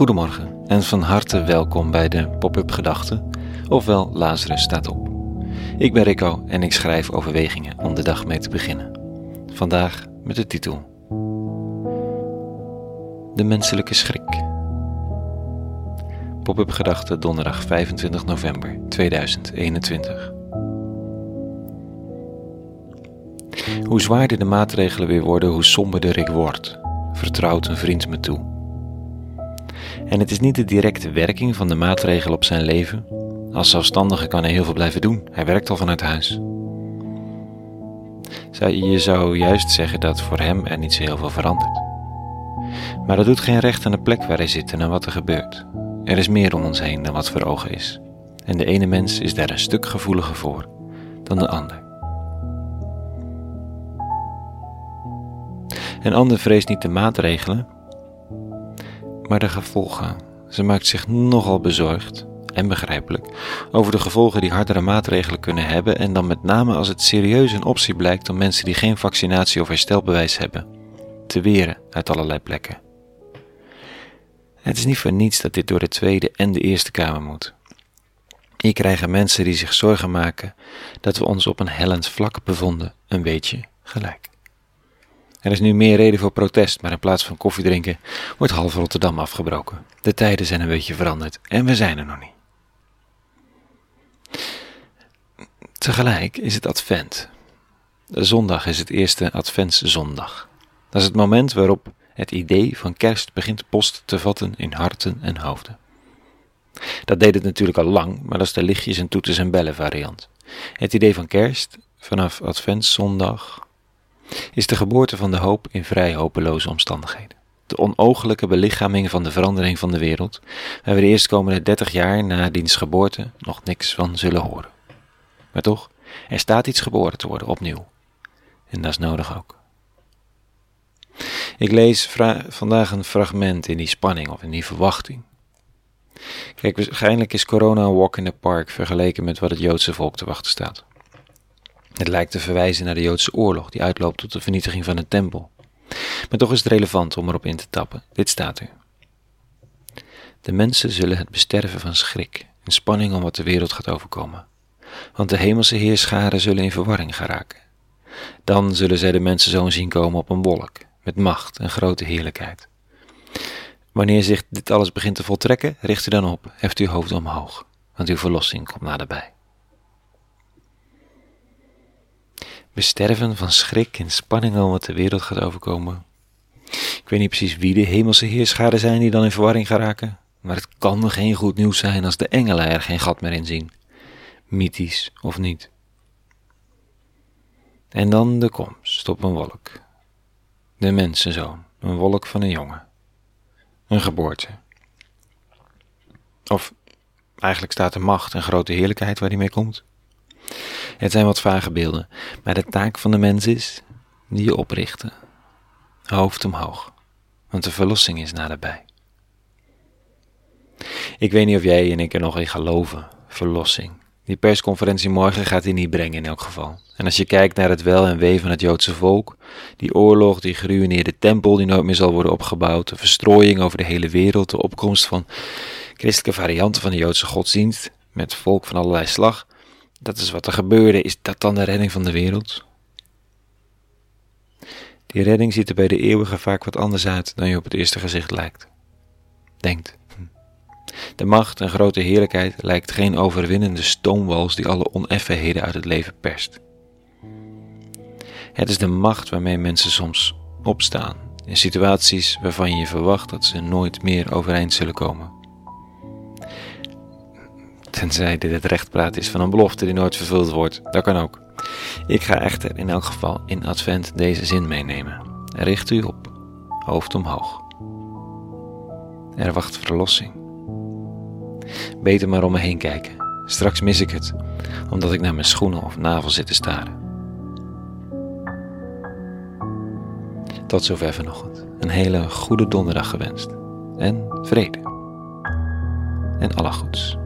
Goedemorgen en van harte welkom bij de Pop-up Gedachten, ofwel Lazarus staat op. Ik ben Rico en ik schrijf overwegingen om de dag mee te beginnen. Vandaag met de titel De menselijke schrik. Pop-up Gedachten donderdag 25 november 2021. Hoe zwaarder de maatregelen weer worden, hoe somberder ik word, vertrouwt een vriend me toe. En het is niet de directe werking van de maatregel op zijn leven. Als zelfstandige kan hij heel veel blijven doen. Hij werkt al vanuit huis. Je zou juist zeggen dat voor hem er niet zo heel veel verandert. Maar dat doet geen recht aan de plek waar hij zit en aan wat er gebeurt. Er is meer om ons heen dan wat voor ogen is. En de ene mens is daar een stuk gevoeliger voor dan de ander. Een ander vreest niet de maatregelen, maar de gevolgen. Ze maakt zich nogal bezorgd, en begrijpelijk, over de gevolgen die hardere maatregelen kunnen hebben en dan met name als het serieus een optie blijkt om mensen die geen vaccinatie of herstelbewijs hebben, te weren uit allerlei plekken. Het is niet voor niets dat dit door de Tweede en de Eerste Kamer moet. Hier krijgen mensen die zich zorgen maken dat we ons op een hellend vlak bevonden een beetje gelijk. Er is nu meer reden voor protest, maar in plaats van koffie drinken wordt half Rotterdam afgebroken. De tijden zijn een beetje veranderd en we zijn er nog niet. Tegelijk is het advent. Zondag is het eerste adventszondag. Dat is het moment waarop het idee van kerst begint post te vatten in harten en hoofden. Dat deed het natuurlijk al lang, maar dat is de lichtjes en toeters en bellen variant. Het idee van kerst vanaf adventszondag is de geboorte van de hoop in vrij hopeloze omstandigheden. De onogelijke belichaming van de verandering van de wereld, waar we de eerstkomende dertig jaar na diens geboorte nog niks van zullen horen. Maar toch, er staat iets geboren te worden opnieuw. En dat is nodig ook. Ik lees vandaag een fragment in die spanning of in die verwachting. Kijk, waarschijnlijk is corona een walk in the park vergeleken met wat het Joodse volk te wachten staat. Het lijkt te verwijzen naar de Joodse oorlog die uitloopt tot de vernietiging van de tempel. Maar toch is het relevant om erop in te tappen. Dit staat er. De mensen zullen het besterven van schrik en spanning om wat de wereld gaat overkomen. Want de hemelse heerscharen zullen in verwarring geraken. Dan zullen zij de mensenzoon zien komen op een wolk, met macht en grote heerlijkheid. Wanneer zich dit alles begint te voltrekken, richt u dan op, heft uw hoofd omhoog, want uw verlossing komt naderbij. Sterven van schrik en spanning om wat de wereld gaat overkomen. Ik weet niet precies wie de hemelse heerscharen zijn die dan in verwarring geraken, maar het kan geen goed nieuws zijn als de engelen er geen gat meer in zien, mythisch of niet. En dan de komst op een wolk. De mensenzoon, een wolk van een jongen. Een geboorte. Of eigenlijk staat de macht en grote heerlijkheid waar die mee komt. Het zijn wat vage beelden, maar de taak van de mens is die je oprichten. Hoofd omhoog, want de verlossing is naderbij. Ik weet niet of jij en ik er nog in geloven, verlossing. Die persconferentie morgen gaat hij niet brengen in elk geval. En als je kijkt naar het wel en wee van het Joodse volk, die oorlog, die geruineerde tempel die nooit meer zal worden opgebouwd, de verstrooiing over de hele wereld, de opkomst van christelijke varianten van de Joodse godsdienst, met volk van allerlei slag, dat is wat er gebeurde. Is dat dan de redding van de wereld? Die redding ziet er bij de eeuwige vaak wat anders uit dan je op het eerste gezicht lijkt. Denkt. Hm. De macht en grote heerlijkheid lijkt geen overwinnende stoomwals die alle oneffenheden uit het leven perst. Het is de macht waarmee mensen soms opstaan in situaties waarvan je verwacht dat ze nooit meer overeind zullen komen. Tenzij dit het rechtpraat is van een belofte die nooit vervuld wordt. Dat kan ook. Ik ga echter in elk geval in Advent deze zin meenemen. Richt u op, hoofd omhoog. Er wacht verlossing. Beter maar om me heen kijken. Straks mis ik het, omdat ik naar mijn schoenen of navel zit te staren. Tot zover vanochtend. Een hele goede donderdag gewenst. En vrede. En alle goeds.